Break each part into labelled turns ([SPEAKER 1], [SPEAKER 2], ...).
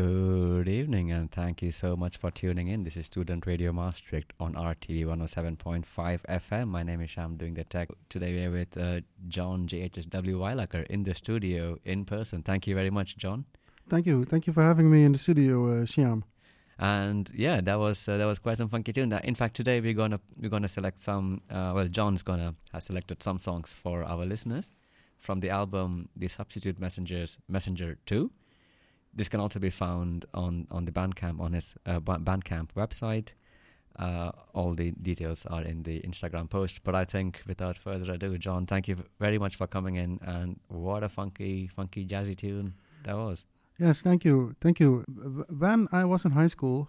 [SPEAKER 1] Good evening, and thank you so much for tuning in. This is Student Radio Maastricht on RTV 107.5 FM. My name is Shyam, doing the tech. Today we're with uh, John JHHW Weilacher in the studio in person. Thank you very much, John.
[SPEAKER 2] Thank you. Thank you for having me in the studio, uh, Shyam.
[SPEAKER 1] And yeah, that was uh, that was quite some funky tune. In fact, today we're gonna we're gonna select some. Uh, well, John's gonna have selected some songs for our listeners from the album "The Substitute Messengers Messenger 2." This can also be found on on the Bandcamp on his uh, Bandcamp website. Uh, all the details are in the Instagram post. But I think, without further ado, John, thank you very much for coming in, and what a funky, funky jazzy tune that was.
[SPEAKER 2] Yes, thank you, thank you. When I was in high school,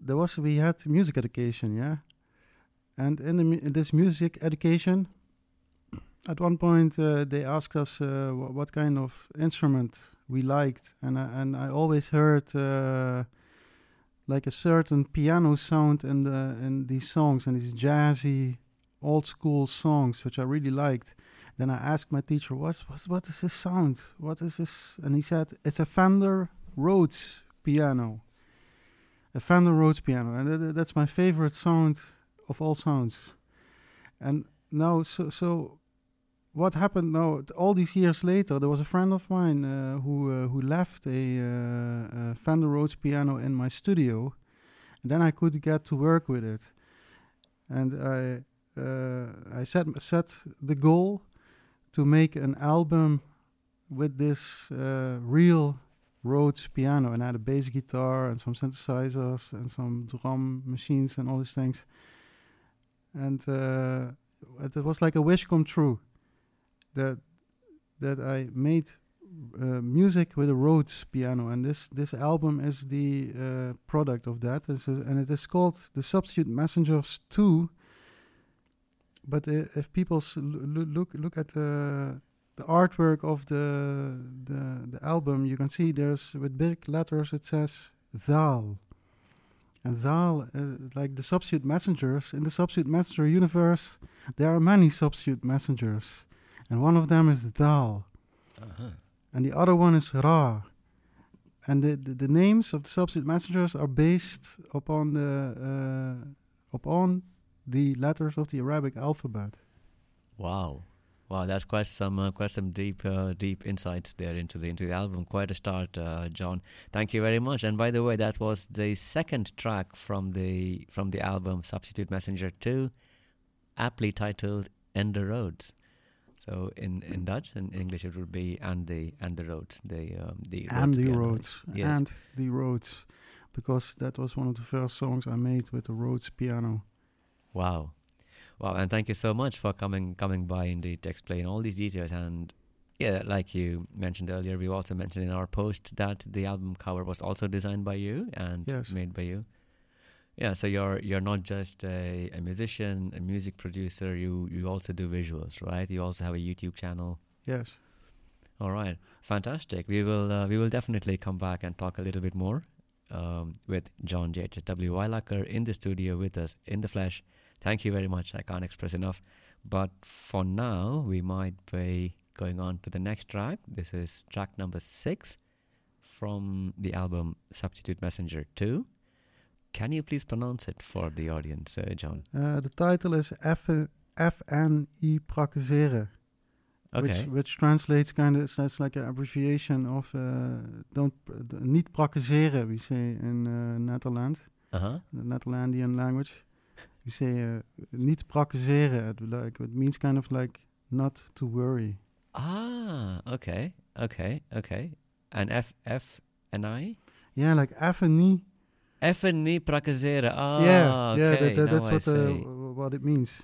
[SPEAKER 2] there was we had music education, yeah, and in, the, in this music education, at one point uh, they asked us uh, what kind of instrument we liked, and I, and I always heard uh, like a certain piano sound in in these songs and these jazzy old school songs, which I really liked. Then I asked my teacher, "What what what is this sound? What is this?" And he said, "It's a Fender Rhodes piano." A Fender Rhodes piano, and th- that's my favorite sound of all sounds. And now, so so what happened now? All these years later, there was a friend of mine uh, who uh, who left a, uh, a, Fender Rhodes piano in my studio, and then I could get to work with it, and I uh, I set set the goal to make an album with this uh, real Rhodes piano, and I had a bass guitar and some synthesizers and some drum machines and all these things, and uh, it was like a wish come true that that I made uh, music with a Rhodes piano, and this this album is the uh, product of that. and it is called the Substitute Messengers Two. But uh, if people look look at the the artwork of the, the the album, you can see there's with big letters it says Thal. And Thal, uh, like the substitute messengers in the substitute messenger universe, there are many substitute messengers and one of them is Dal, uh-huh. and the other one is Ra. And the, the, the, names of the substitute messengers are based upon the uh, upon the letters of the Arabic alphabet.
[SPEAKER 1] Wow, wow, that's quite some uh, quite some deep uh, deep insights there into the into the album. Quite a start, uh, John. Thank you very much. And by the way, that was the second track from the from the album Substitute Messenger Two, aptly titled "End the Roads." So in, in Dutch and English it would be and the and the roads the um, the
[SPEAKER 2] and the roads yes. and the roads because that was one of the first songs I made with the Rhodes piano.
[SPEAKER 1] Wow, wow! And thank you so much for coming coming by indeed to explain all these details and. Yeah, like you mentioned earlier, we also mentioned in our post that the album cover was also designed by you and yes. made by you. Yeah, so you're you're not just a, a musician, a music producer. You you also do visuals, right? You also have a YouTube channel.
[SPEAKER 2] Yes.
[SPEAKER 1] All right, fantastic. We will uh, we will definitely come back and talk a little bit more um, with John JHHW Weilacher in the studio with us in the flesh. Thank you very much. I can't express enough. But for now, we might be going on to the next track. This is track number six from the album Substitute Messenger 2. Can you please pronounce it for the audience, uh, John?
[SPEAKER 2] Uh, the title is FNI Praktiseren. Okay. Which, which translates kind of as like an abbreviation of uh, don't niet praktiseren, we say in uh, Netherlands, uh-huh. the Netherlandian language. We say uh, niet praktiseren. Like, it means kind of like not to worry.
[SPEAKER 1] Ah, okay, okay, okay. And F F and I?
[SPEAKER 2] Yeah, like FNI
[SPEAKER 1] Niet praktiseren. Ah,
[SPEAKER 2] yeah,
[SPEAKER 1] okay.
[SPEAKER 2] yeah, that, that, that's what, uh, what it means.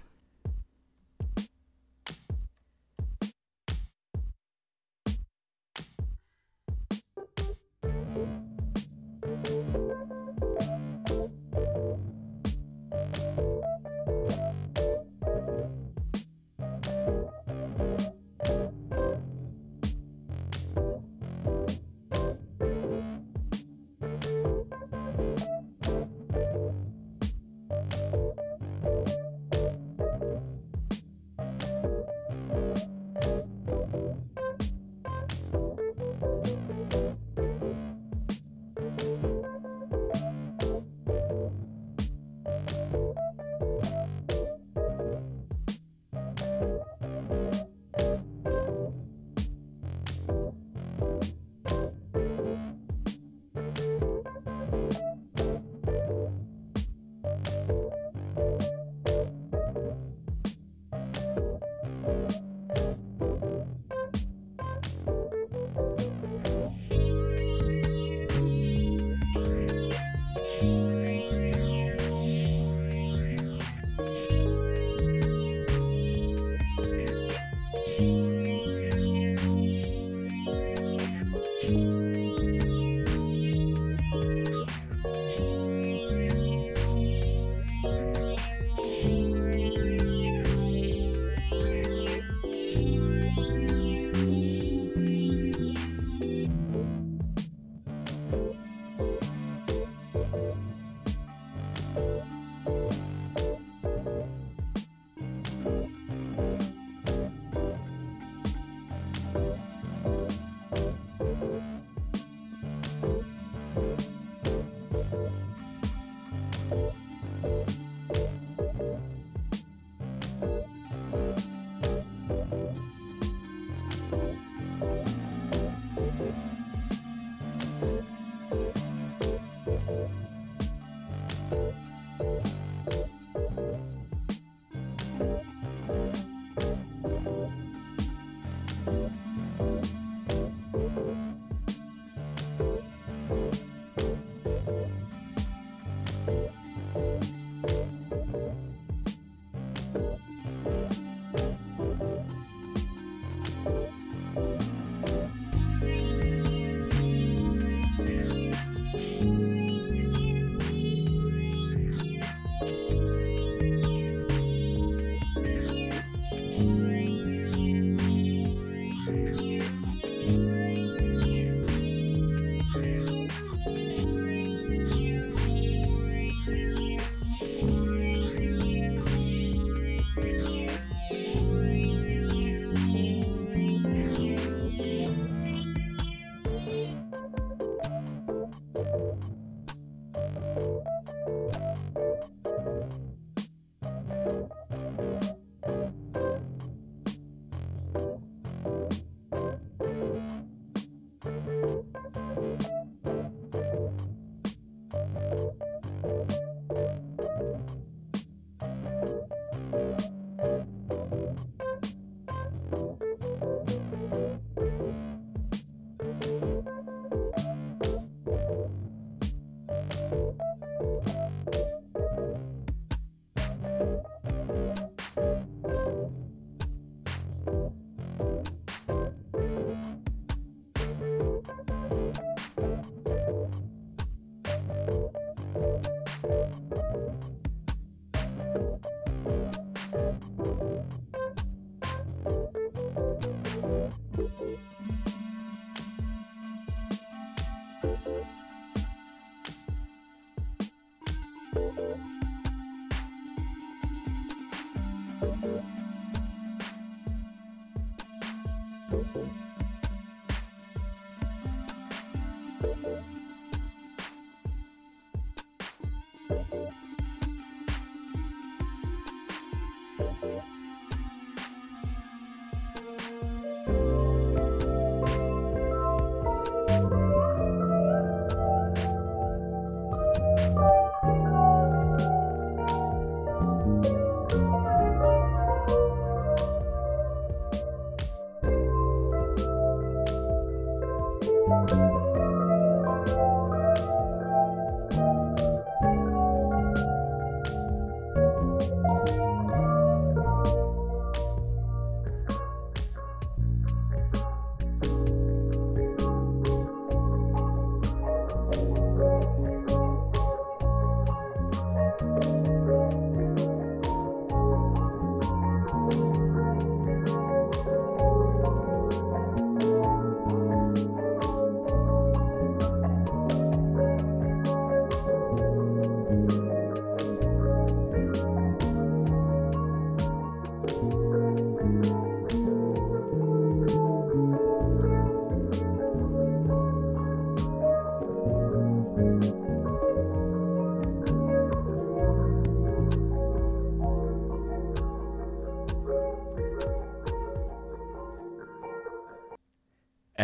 [SPEAKER 2] Socorro.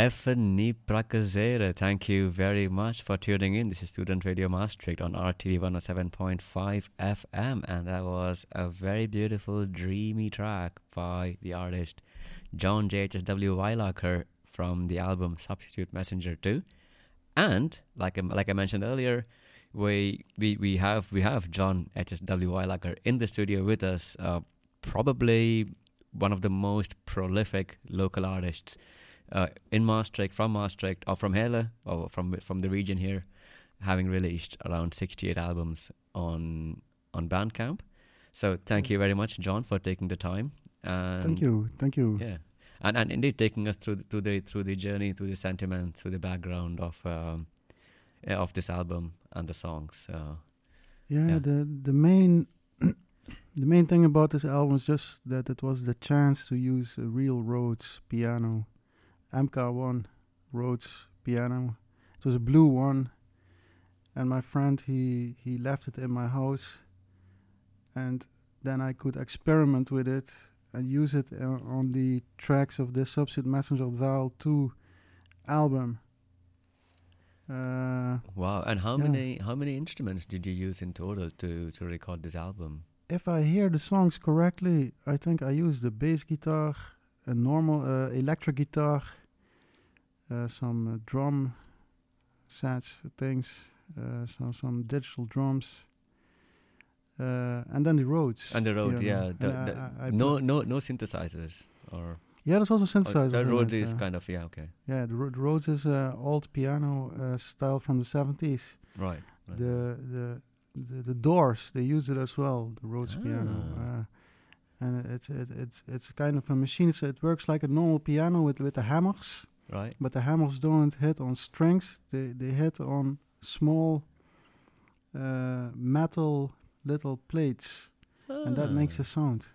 [SPEAKER 1] Effeni Prakazera, thank you very much for tuning in. This is Student Radio Maastricht on RTV 107.5 FM, and that was a very beautiful, dreamy track by the artist John JHHW Weilacher from the album Substitute Messenger 2. And like like I mentioned earlier, we we we have we have John HSW Weilacher in the studio with us. Uh, probably one of the most prolific local artists uh, in Maastricht, from Maastricht, or from Helle, or from from the region here, having released around 68 albums on on Bandcamp. So thank you very much, John, for taking the time. And
[SPEAKER 2] thank you, thank you.
[SPEAKER 1] Yeah, and and indeed taking us through the, through the through the journey, through the sentiment, through the background of um, of this album and the songs. Uh,
[SPEAKER 2] Yeah,
[SPEAKER 1] Yeah.
[SPEAKER 2] the the main the main thing about this album is just that it was the chance to use a real Rhodes piano, MK1 Rhodes piano. It was a blue one, and my friend he he left it in my house, and then I could experiment with it and use it uh, on the tracks of the Substitute Messenger of Thal 2 album. Uh,
[SPEAKER 1] Wow. And how
[SPEAKER 2] Yeah.
[SPEAKER 1] many how many instruments did you use in total to to record this album?
[SPEAKER 2] if I hear the songs correctly, I think I used the bass guitar, a normal uh, electric guitar, some uh, drum sets, things, uh, some some digital drums, uh, and then the Rhodes.
[SPEAKER 1] And the Rhodes,
[SPEAKER 2] piano.
[SPEAKER 1] yeah. The, the,
[SPEAKER 2] I- I-
[SPEAKER 1] no no no synthesizers or
[SPEAKER 2] yeah, there's also
[SPEAKER 1] oh,
[SPEAKER 2] synthesizers.
[SPEAKER 1] the
[SPEAKER 2] in
[SPEAKER 1] Rhodes is
[SPEAKER 2] uh,
[SPEAKER 1] kind of yeah okay
[SPEAKER 2] yeah, the, Ro- the Rhodes is uh, old piano uh, style from the 70s.
[SPEAKER 1] right. right.
[SPEAKER 2] the the the, the doors they use it as well the Rhodes piano
[SPEAKER 1] Ah.
[SPEAKER 2] uh, and it's it, it's it's kind of a machine so it works like a normal piano with with the hammers
[SPEAKER 1] right.
[SPEAKER 2] but the hammers don't hit on strings they they hit on small uh, metal little plates and that makes
[SPEAKER 1] Ah.
[SPEAKER 2] a sound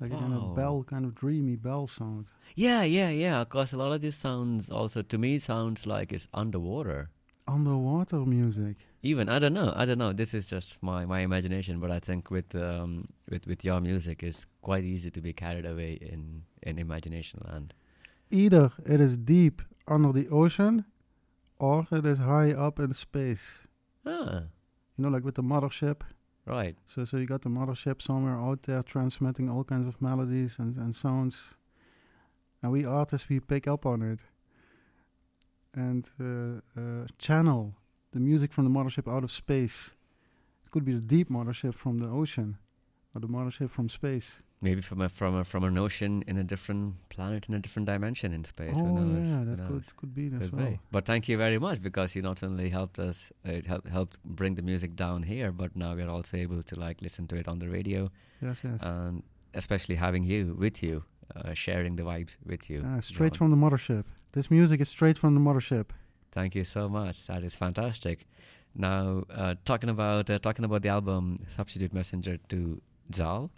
[SPEAKER 2] like a kind of bell kind of dreamy bell sound
[SPEAKER 1] Yeah, yeah, yeah. Because a lot of these sounds also to me sounds like it's underwater.
[SPEAKER 2] underwater music
[SPEAKER 1] Even I don't know. I don't know. This is just my, my imagination, but I think with um with with your music, it's quite easy to be carried away in in imagination land.
[SPEAKER 2] Either it is deep under the ocean or it is high up in space
[SPEAKER 1] Ah,
[SPEAKER 2] you know, like with the mothership.
[SPEAKER 1] right.
[SPEAKER 2] So, so you got the mothership somewhere out there transmitting all kinds of melodies and, and sounds, and we artists we pick up on it and uh, uh, channel the music from the mothership out of space. It could be the deep mothership from the ocean, or the mothership from space.
[SPEAKER 1] Maybe from a from a from an ocean in a different planet in a different dimension in space.
[SPEAKER 2] oh
[SPEAKER 1] Who knows?
[SPEAKER 2] yeah, that could could be as
[SPEAKER 1] Could
[SPEAKER 2] well.
[SPEAKER 1] be. But thank you very much because you not only helped us, uh, it helped helped bring the music down here, but now we're also able to like listen to it on the radio,
[SPEAKER 2] Yes, yes.
[SPEAKER 1] and especially having you with you, uh, sharing the vibes with you.
[SPEAKER 2] Ah, straight
[SPEAKER 1] John.
[SPEAKER 2] from the mothership. This music is straight from the mothership.
[SPEAKER 1] Thank you so much. That is fantastic. Now, uh, talking about uh, talking about the album "Substitute Messenger" to Zal,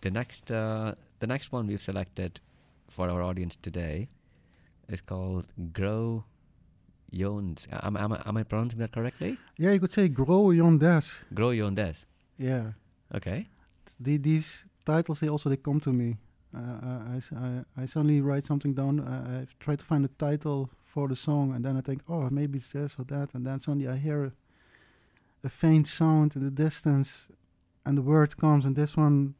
[SPEAKER 1] the next uh, the next one we've selected for our audience today is called "Grow Yons." Am, am, I- am I pronouncing that correctly?
[SPEAKER 2] Yeah, you could say grow yon des.
[SPEAKER 1] "Grow Yondes."
[SPEAKER 2] Yeah.
[SPEAKER 1] Okay.
[SPEAKER 2] the, these titles they also they come to me uh, I, I I- I suddenly write something down uh, i try to find a title for the song and then i think oh maybe it's this or that and then suddenly i hear a, a faint sound in the distance and the word comes and this one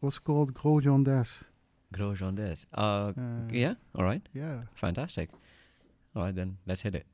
[SPEAKER 2] was called Gros John Des.
[SPEAKER 1] "Grow Yondes." Uh,
[SPEAKER 2] Uh,
[SPEAKER 1] yeah. All right.
[SPEAKER 2] yeah
[SPEAKER 1] Fantastic. All right then. Let's hit it.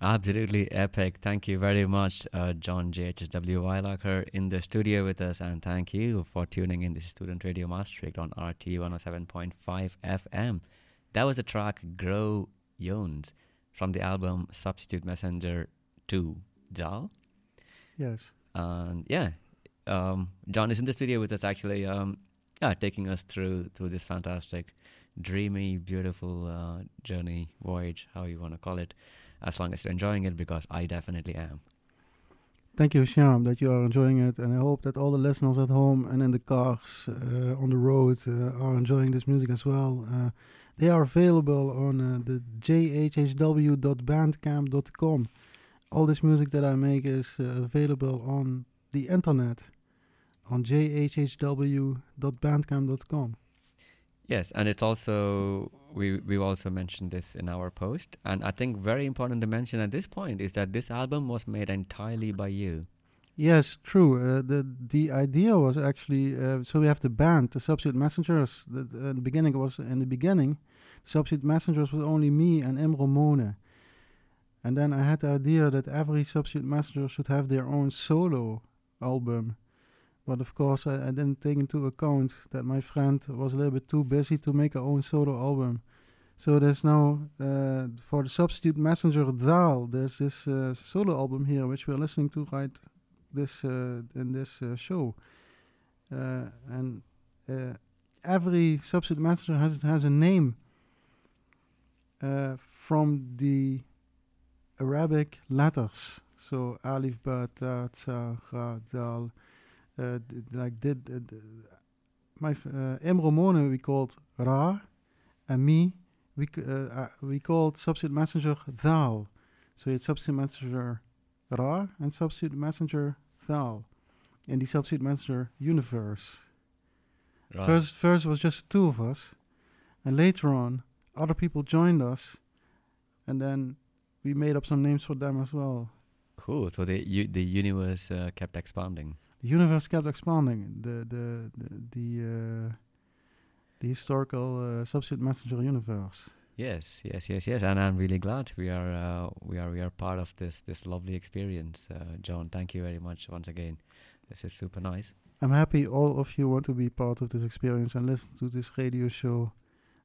[SPEAKER 1] Absolutely epic. Thank you very much, uh, John JHHW Weilacher in the studio with us, and thank you for tuning in. This is Student Radio Maastricht on RT 107.5 FM. That was the track Grow Jones from the album Substitute Messenger 2 Dal.
[SPEAKER 2] Yes.
[SPEAKER 1] And yeah, um, John is in the studio with us actually, um, yeah, taking us through through this fantastic, dreamy, beautiful uh, journey, voyage, how you want to call it as long as you're enjoying it, because I definitely am.
[SPEAKER 2] Thank you, Shyam, that you are enjoying it, and I hope that all the listeners at home and in the cars, uh, on the road, uh, are enjoying this music as well. Uh, they are available on uh, the jhhw.bandcamp.com. All this music that I make is uh, available on the internet on jhhw.bandcamp.com.
[SPEAKER 1] Yes, and it's also we we also mentioned this in our post, and I think very important to mention at this point is that this album was made entirely by you.
[SPEAKER 2] Yes, true. Uh, the the idea was actually uh, so we have the band, the Substitute Messengers. The, uh, the beginning was in the beginning, Substitute Messengers was only me and Imro Mone. And then I had the idea that every Substitute Messenger should have their own solo album but of course, I, I, didn't take into account that my friend was a little bit too busy to make her own solo album. So there's now, uh, for the substitute messenger Daal, there's this uh, solo album here, which we're listening to right this uh, in this uh, show. Uh, and uh, every substitute messenger has has a name from the Arabic letters. So Alif, Ba, Ta, Ra, Dal. Uh, like did uh, my uh, Imro Mone we called Ra, and me we uh, we called substitute messenger Thal. So it's substitute messenger Ra and substitute messenger Thal, and the substitute messenger universe. Right. First, first was just two of us, and later on, other people joined us, and then we made up some names for them as well.
[SPEAKER 1] Cool. So the u- the universe uh, kept expanding
[SPEAKER 2] the universe kept expanding. The the the the, uh, the historical uh, substitute messenger universe.
[SPEAKER 1] Yes, yes, yes, yes, and I'm really glad we are uh, we are we are part of this this lovely experience, uh, John. Thank you very much once again. This is super nice.
[SPEAKER 2] I'm happy all of you want to be part of this experience and listen to this radio show,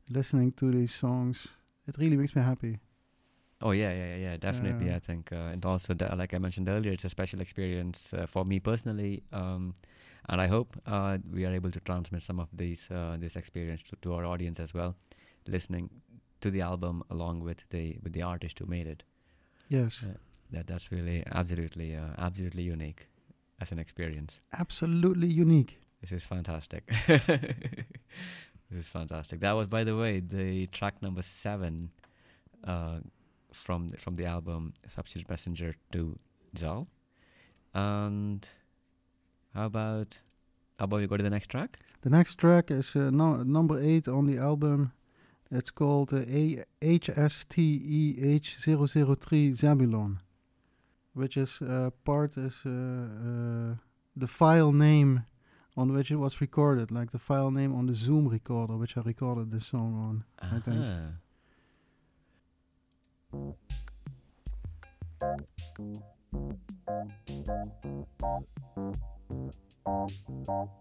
[SPEAKER 2] listening to these songs. It really makes me happy.
[SPEAKER 1] Oh yeah, yeah, yeah, definitely. Yeah. I think, uh, and also the, like I mentioned earlier, it's a special experience uh, for me personally, um, and I hope uh, we are able to transmit some of these uh, this experience to, to, our audience as well, listening to the album along with the with the artist who made it.
[SPEAKER 2] Yes,
[SPEAKER 1] that that's really absolutely uh, absolutely unique as an experience.
[SPEAKER 2] Absolutely unique.
[SPEAKER 1] This is fantastic. this is fantastic. That was, by the way, the track number seven uh, from the, from the album Substitute Messenger to Zal. And how about how about we go to the next track?
[SPEAKER 2] The next track is uh, no, number eight on the album. It's called uh, HSTEH003 Zebulon, which is uh, part is uh, uh, the file name on which it was recorded, like the file name on the Zoom recorder, which I recorded this song on.
[SPEAKER 1] Uh-huh. I think. Thank you.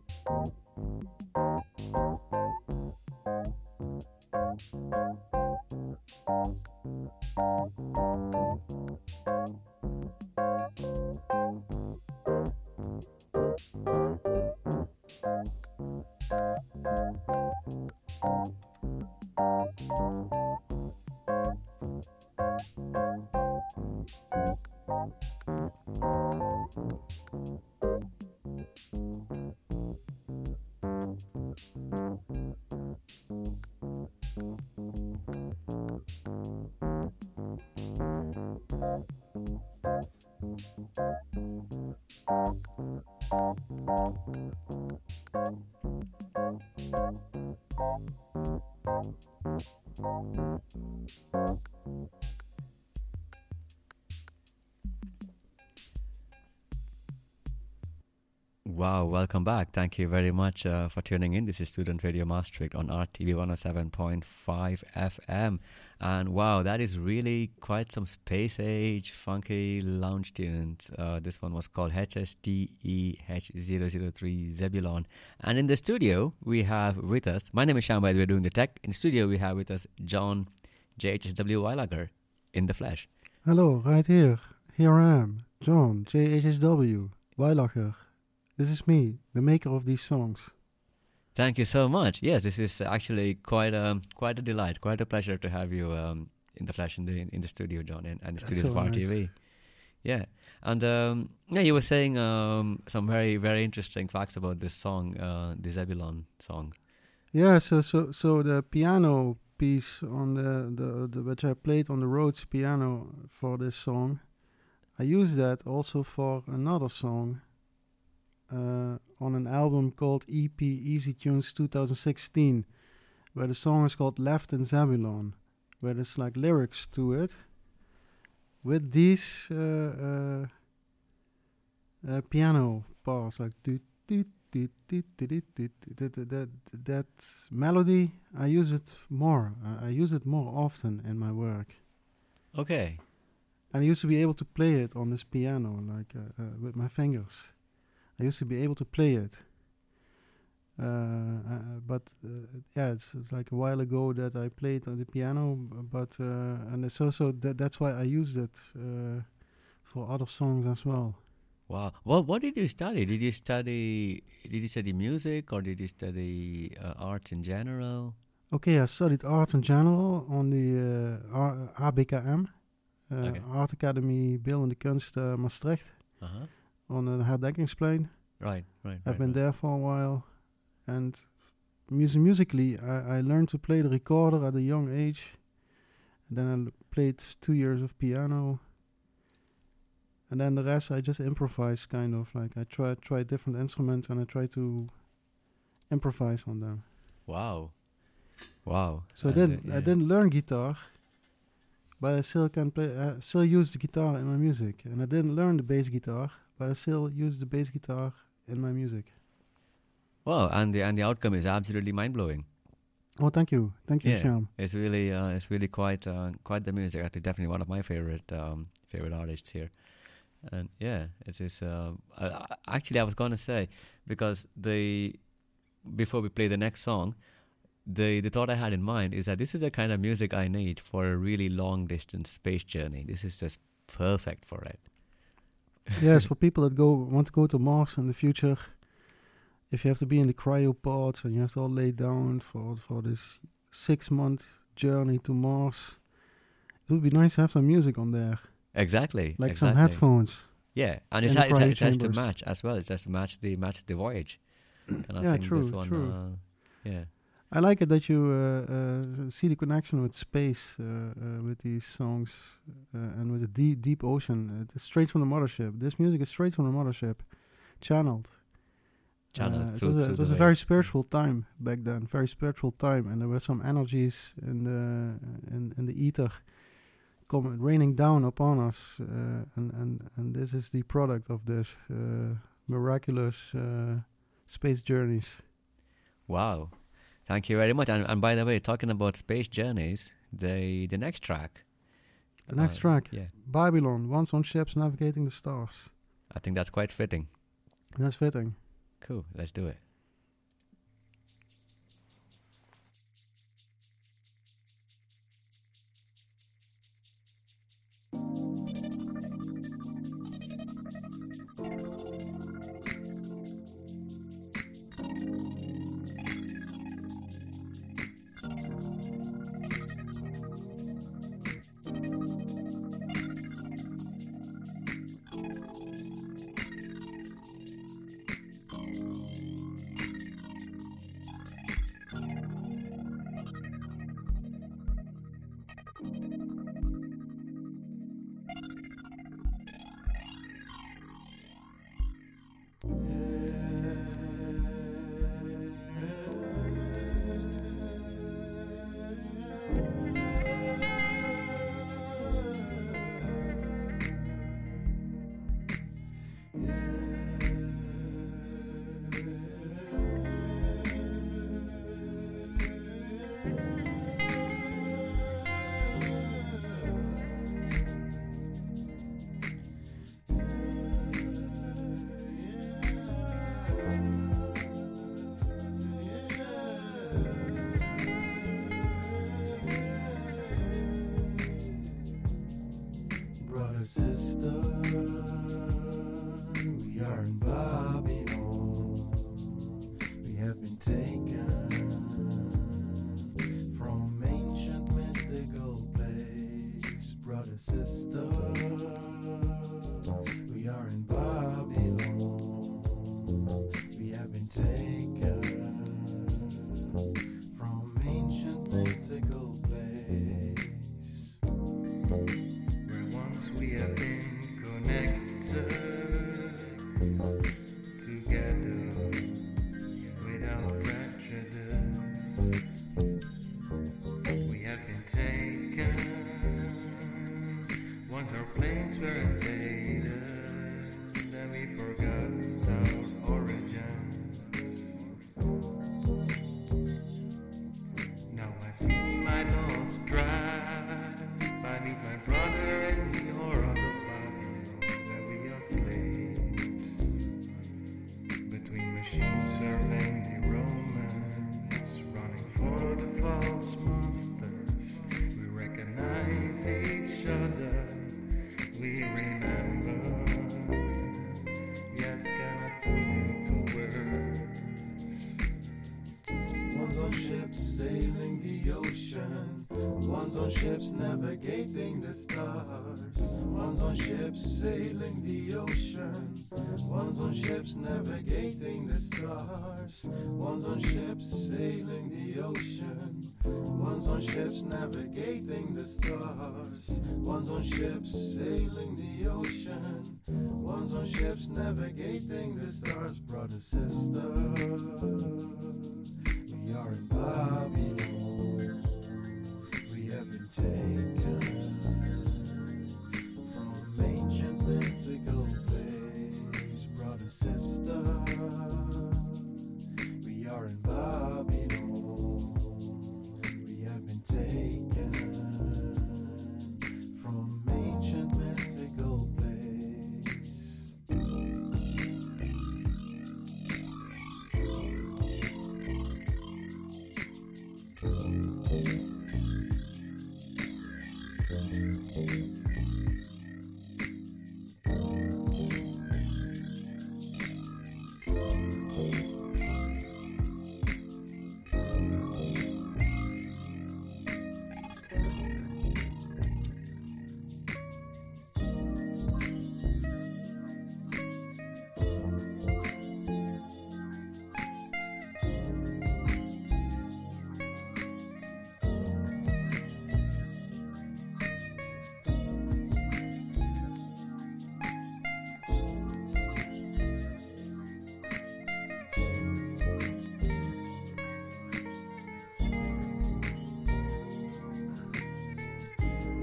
[SPEAKER 1] Wow, welcome back. Thank you very much uh, for tuning in. This is Student Radio Maastricht on RTV 107.5 FM. And wow, that is really quite some space age funky lounge tunes. Uh, this one was called HSTEH003 Zebulon. And in the studio, we have with us, my name is Shambhai, we're doing the tech. In the studio, we have with us John JHHW Weilacher in the flesh.
[SPEAKER 2] Hello, right here. Here I am, John JHHW Weilacher. This is me, the maker of these songs.
[SPEAKER 1] Thank you so much. Yes, this is actually quite a quite a delight, quite a pleasure to have you um, in the flesh in the in the studio, John, and, and the
[SPEAKER 2] That's
[SPEAKER 1] studios
[SPEAKER 2] so
[SPEAKER 1] of
[SPEAKER 2] nice.
[SPEAKER 1] RTV. Yeah, and um, yeah, you were saying um, some very very interesting facts about this song, uh, the Zebulon song.
[SPEAKER 2] Yeah, so so so the piano piece on the, the the which I played on the Rhodes piano for this song, I used that also for another song uh, on an album called EP Easy Tunes 2016, where the song is called Left in Zabulon, where there's like lyrics to it. With these uh, uh, uh piano parts, like that, that melody, I use it more. I, I use it more often in my work.
[SPEAKER 1] Okay.
[SPEAKER 2] And I used to be able to play it on this piano, like uh, uh, with my fingers. I used to be able to play it uh, uh, but uh, yeah it's, it's like a while ago that I played on the piano but uh, and it's also that that's why I used it uh, for other songs as well
[SPEAKER 1] wow. What what did you study? Did you study did you study music or did you study uh, arts in general?
[SPEAKER 2] Okay, I studied art in general on the uh, R- ABKM, uh,
[SPEAKER 1] Okay.
[SPEAKER 2] Art Academy Beeldende Kunst uh, Maastricht,
[SPEAKER 1] Uh huh.
[SPEAKER 2] On the Herdenkingsplein.
[SPEAKER 1] Right, right.
[SPEAKER 2] I've
[SPEAKER 1] right,
[SPEAKER 2] been
[SPEAKER 1] right.
[SPEAKER 2] there for a while, and mus- musically, I, I learned to play the recorder at a young age. And then I l- played two years of piano, and then the rest I just improvised, kind of like I tried tried different instruments and I tried to improvise on them.
[SPEAKER 1] Wow, wow.
[SPEAKER 2] So I
[SPEAKER 1] And, uh,
[SPEAKER 2] didn't I
[SPEAKER 1] yeah.
[SPEAKER 2] didn't learn guitar, but I still can play. I still use the guitar in my music, and I didn't learn the bass guitar, but I still use the bass guitar in my music.
[SPEAKER 1] Wow, and the and the outcome is absolutely mind blowing.
[SPEAKER 2] Oh, thank you, thank you,
[SPEAKER 1] Yeah.
[SPEAKER 2] Shyam.
[SPEAKER 1] It's really, uh, it's really quite, uh, quite the music. Actually, definitely one of my favorite, um, favorite artists here. And yeah, it is. Uh, I- actually, I was gonna say because the before we play the next song, the the thought I had in mind is that this is the kind of music I need for a really long distance space journey. This is just perfect for it.
[SPEAKER 2] yes, for people that go want to go to Mars in the future, if you have to be in the cryopods and you have to all lay down for for this six month journey to Mars, it would be nice to have some music on there,
[SPEAKER 1] Exactly.
[SPEAKER 2] like
[SPEAKER 1] exactly.
[SPEAKER 2] some headphones.
[SPEAKER 1] Yeah, and
[SPEAKER 2] in
[SPEAKER 1] it,
[SPEAKER 2] the
[SPEAKER 1] ha- it, ha- it has to match as well. It has to match the match the voyage. And I
[SPEAKER 2] Yeah,
[SPEAKER 1] think this
[SPEAKER 2] true,
[SPEAKER 1] one,
[SPEAKER 2] true.
[SPEAKER 1] Uh, yeah,
[SPEAKER 2] I like it that you uh, uh, see the connection with space uh, uh, with these songs uh, and with the deep, deep ocean. It's straight from the mothership. This music is straight from the mothership, channeled.
[SPEAKER 1] Channeled
[SPEAKER 2] Uh, it was, a, it was a very spiritual time back then. Very spiritual time, and there were some energies in the in in the ether coming raining down upon us, uh, and and and this is the product of this uh, miraculous uh, space journeys.
[SPEAKER 3] Wow. Thank you very much. And, and by the way, talking about space journeys, the the next track.
[SPEAKER 2] The next
[SPEAKER 3] uh,
[SPEAKER 2] track,
[SPEAKER 3] Yeah.
[SPEAKER 2] Babylon, once on ships navigating the stars.
[SPEAKER 3] I think that's quite fitting.
[SPEAKER 2] That's fitting.
[SPEAKER 3] Cool. Let's do it.
[SPEAKER 4] Ships navigating the stars. One's on ships sailing the ocean. One's on ships navigating the stars. One's on ships sailing the ocean. One's on ships navigating the stars. One's on ships sailing the ocean. One's on ships navigating the stars, brother, sister. We are in Babylon.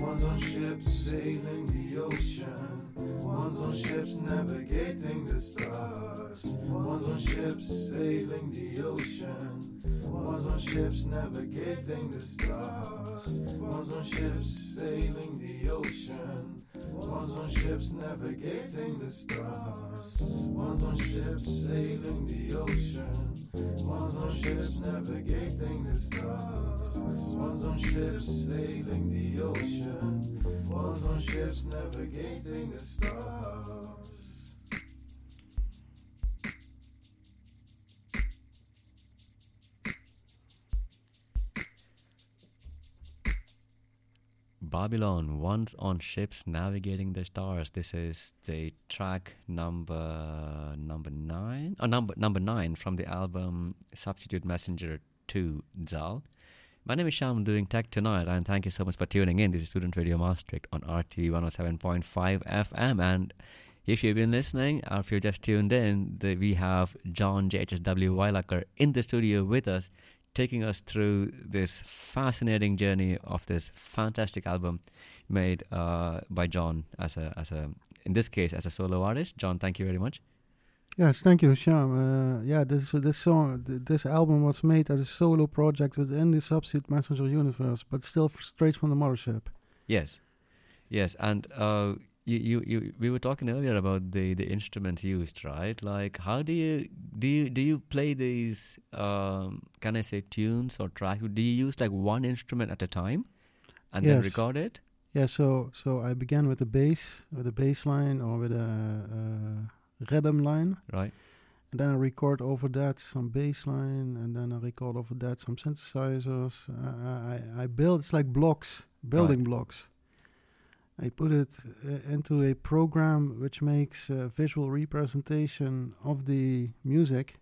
[SPEAKER 3] One's on ships sailing the ocean. One's on ships navigating the stars. One's on ships sailing the ocean. One's on ships navigating the stars. One's on ships sailing the ocean. One's on ships navigating the stars. One's on ships sailing the ocean. One's on ships navigating the stars. One's on ships sailing the ocean. One's on ships navigating the stars.
[SPEAKER 1] Babylon, once on ships navigating the stars. This is the track number number nine, or number number nine from the album Substitute Messenger Two Zal. My name is Shyam, doing tech tonight, and thank you so much for tuning in. This is Student Radio Maastricht on RT 107.5 FM. And if you've been listening, or if you just tuned in, the, we have John JHHW Weilacher in the studio with us taking us through this fascinating journey of this fantastic album made uh, by John as a as a in this case as a solo artist. John, thank you very much.
[SPEAKER 2] Yes, thank you, Shyam. Uh, yeah, this this song, this album was made as a solo project within the Substitute Messenger universe, but still straight from the mothership.
[SPEAKER 1] Yes, yes, and uh, you, you, you we were talking earlier about the, the instruments used, right? Like, how do you do you do you play these? Um, can I say tunes or tracks? Do you use like one instrument at a time, and then record it?
[SPEAKER 2] Yeah, so so I began with the bass, with a bass line or with a, uh rhythm line,
[SPEAKER 1] Right.
[SPEAKER 2] and then I record over that some bass line, and then I record over that some synthesizers. I I, I build it's like blocks, building blocks. I put it uh, into a program which makes a visual representation of the music,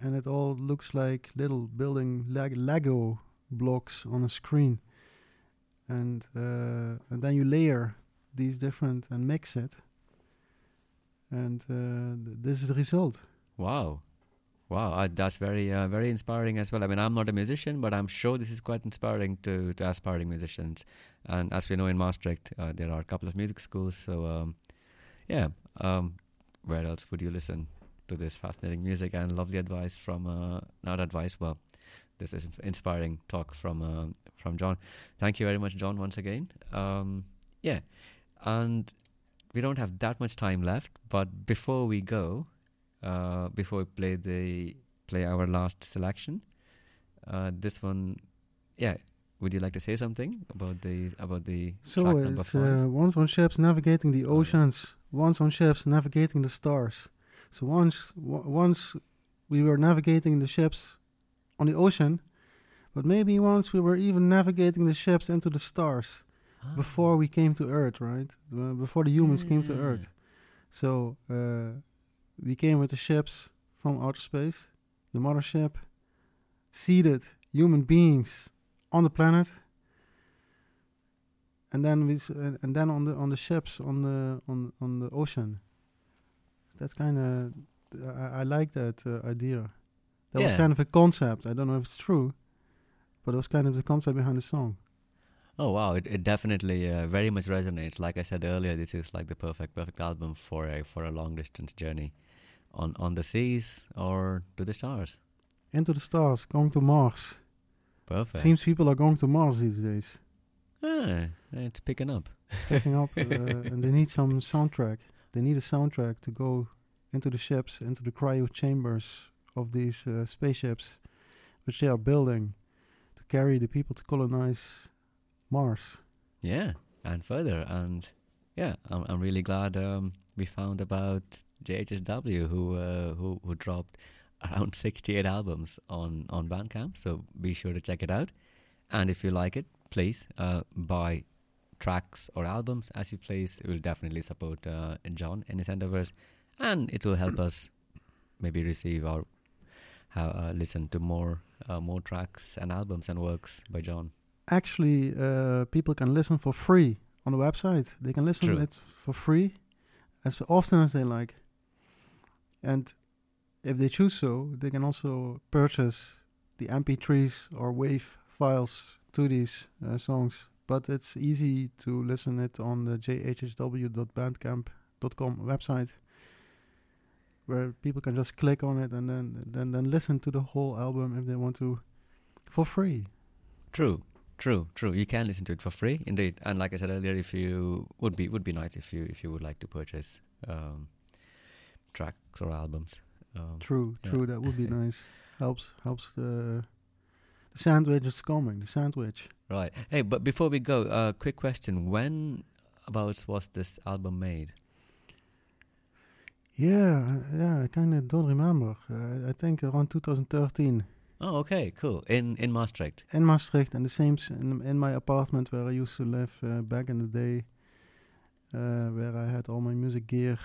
[SPEAKER 2] and it all looks like little building leg- Lego blocks on a screen. And uh, and then you layer these different and mix it, and uh, th- this is the result.
[SPEAKER 1] Wow. Wow, uh, that's very uh, very inspiring as well. I mean, I'm not a musician, but I'm sure this is quite inspiring to, to aspiring musicians. And as we know in Maastricht, uh, there are a couple of music schools. So, um, yeah, um, where else would you listen to this fascinating music and lovely advice from, uh, not advice, well, this is inspiring talk from uh, from John. Thank you very much, John, once again. Um, yeah, and we don't have that much time left, but before we go, uh, before we play the play our last selection. Uh, this one, yeah. Would you like to say something about the about the
[SPEAKER 2] So
[SPEAKER 1] track number
[SPEAKER 2] it's
[SPEAKER 1] five?
[SPEAKER 2] uh, once on ships navigating the
[SPEAKER 1] Oh, yeah.
[SPEAKER 2] oceans, once on ships navigating the stars. So once w- once we were navigating the ships on the ocean, but maybe once we were even navigating the ships into the stars
[SPEAKER 1] Ah.
[SPEAKER 2] before we came to Earth, right? Uh, before the humans came to
[SPEAKER 1] Yeah.
[SPEAKER 2] Earth. So uh, we came with the ships from outer space, the mothership, seeded human beings on the planet, and then we s- uh, and then on the on the ships on the on on the ocean. That's kind of I, I like that uh, idea. That was kind of a concept. I don't know if it's true, but it was kind of the concept behind the song.
[SPEAKER 1] Oh wow! It, it definitely uh, very much resonates. Like I said earlier, this is like the perfect perfect album for a for a long distance journey, on on the seas or to the stars.
[SPEAKER 2] Into the stars, going to Mars.
[SPEAKER 1] Perfect.
[SPEAKER 2] Seems people are going to Mars these days.
[SPEAKER 1] ah, it's picking up.
[SPEAKER 2] picking up, uh, and they need some soundtrack. They need a soundtrack to go into the ships, into the cryo chambers of these uh, spaceships, which they are building to carry the people to colonize Mars.
[SPEAKER 1] Yeah, and further, and yeah, I'm I'm really glad um, we found about JHHW who uh, who who dropped around 68 albums on on Bandcamp. So be sure to check it out, and if you like it, please uh, buy tracks or albums as you please. It will definitely support uh, John in his endeavors, and it will help us maybe receive or uh, listen to more uh, more tracks and albums and works by John.
[SPEAKER 2] Actually, uh, people can listen for free on the website. They can listen
[SPEAKER 1] True.
[SPEAKER 2] it for free as often as they like. And if they choose so, they can also purchase the MP3s or WAV files to these uh, songs but it's easy to listen it on the jhhw.bandcamp.com website, where people can just click on it and then then then listen to the whole album if they want to, for free.
[SPEAKER 1] True, true, true. You can listen to it for free, indeed. And like I said earlier, if you would be would be nice if you if you would like to purchase um, tracks or albums. Um,
[SPEAKER 2] True,
[SPEAKER 1] yeah.
[SPEAKER 2] true. That would be nice. Helps helps the the sandwich is coming. The sandwich.
[SPEAKER 1] Right. Hey, but before we go, a uh, quick question: When about was this album made?
[SPEAKER 2] Yeah, yeah. I kind of don't remember. Uh, I think around 2013
[SPEAKER 1] Oh, okay, cool. In in Maastricht.
[SPEAKER 2] in Maastricht, and the same in, in my apartment where I used to live uh, back in the day, uh, where I had all my music gear,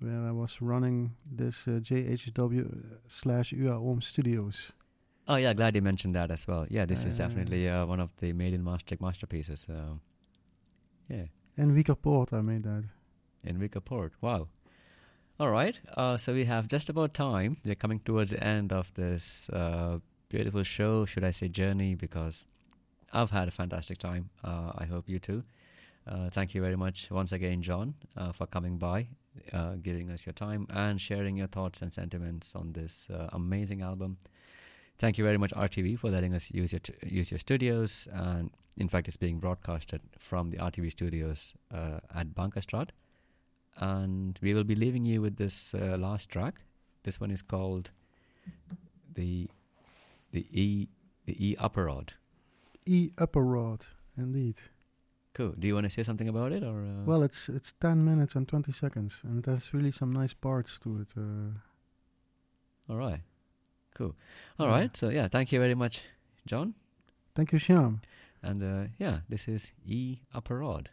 [SPEAKER 2] where I was running this uh, JHW slash UAOM studios.
[SPEAKER 1] Oh yeah, glad you mentioned that as well. Yeah, this is
[SPEAKER 2] Uh,
[SPEAKER 1] definitely uh, one of the made in Maastricht masterpieces. Yeah,
[SPEAKER 2] In Wyckerpoort, I made that.
[SPEAKER 1] in Wyckerpoort. Wow. All right. Uh, so we have just about time. We're coming towards the end of this uh, beautiful show. Should I say journey? Because I've had a fantastic time. Uh, I hope you too. Uh, thank you very much once again, John, uh, for coming by, uh, giving us your time, and sharing your thoughts and sentiments on this uh, amazing album. Thank you very much, RTV, for letting us use your t- use your studios. And in fact, it's being broadcasted from the RTV studios uh, at Bankerstraat. And we will be leaving you with this last track. This one is called the the E the E upper rod.
[SPEAKER 2] E Upper Rod, indeed.
[SPEAKER 1] Cool. Do you want to say something about it, or uh,
[SPEAKER 2] Well, it's it's 10 minutes and 20 seconds, and it has really some nice parts to it. Uh,
[SPEAKER 1] all right, cool. All
[SPEAKER 2] Yeah.
[SPEAKER 1] right. So yeah, thank you very much, John.
[SPEAKER 2] thank you, Shyam.
[SPEAKER 1] And uh, yeah, this is E upper rod.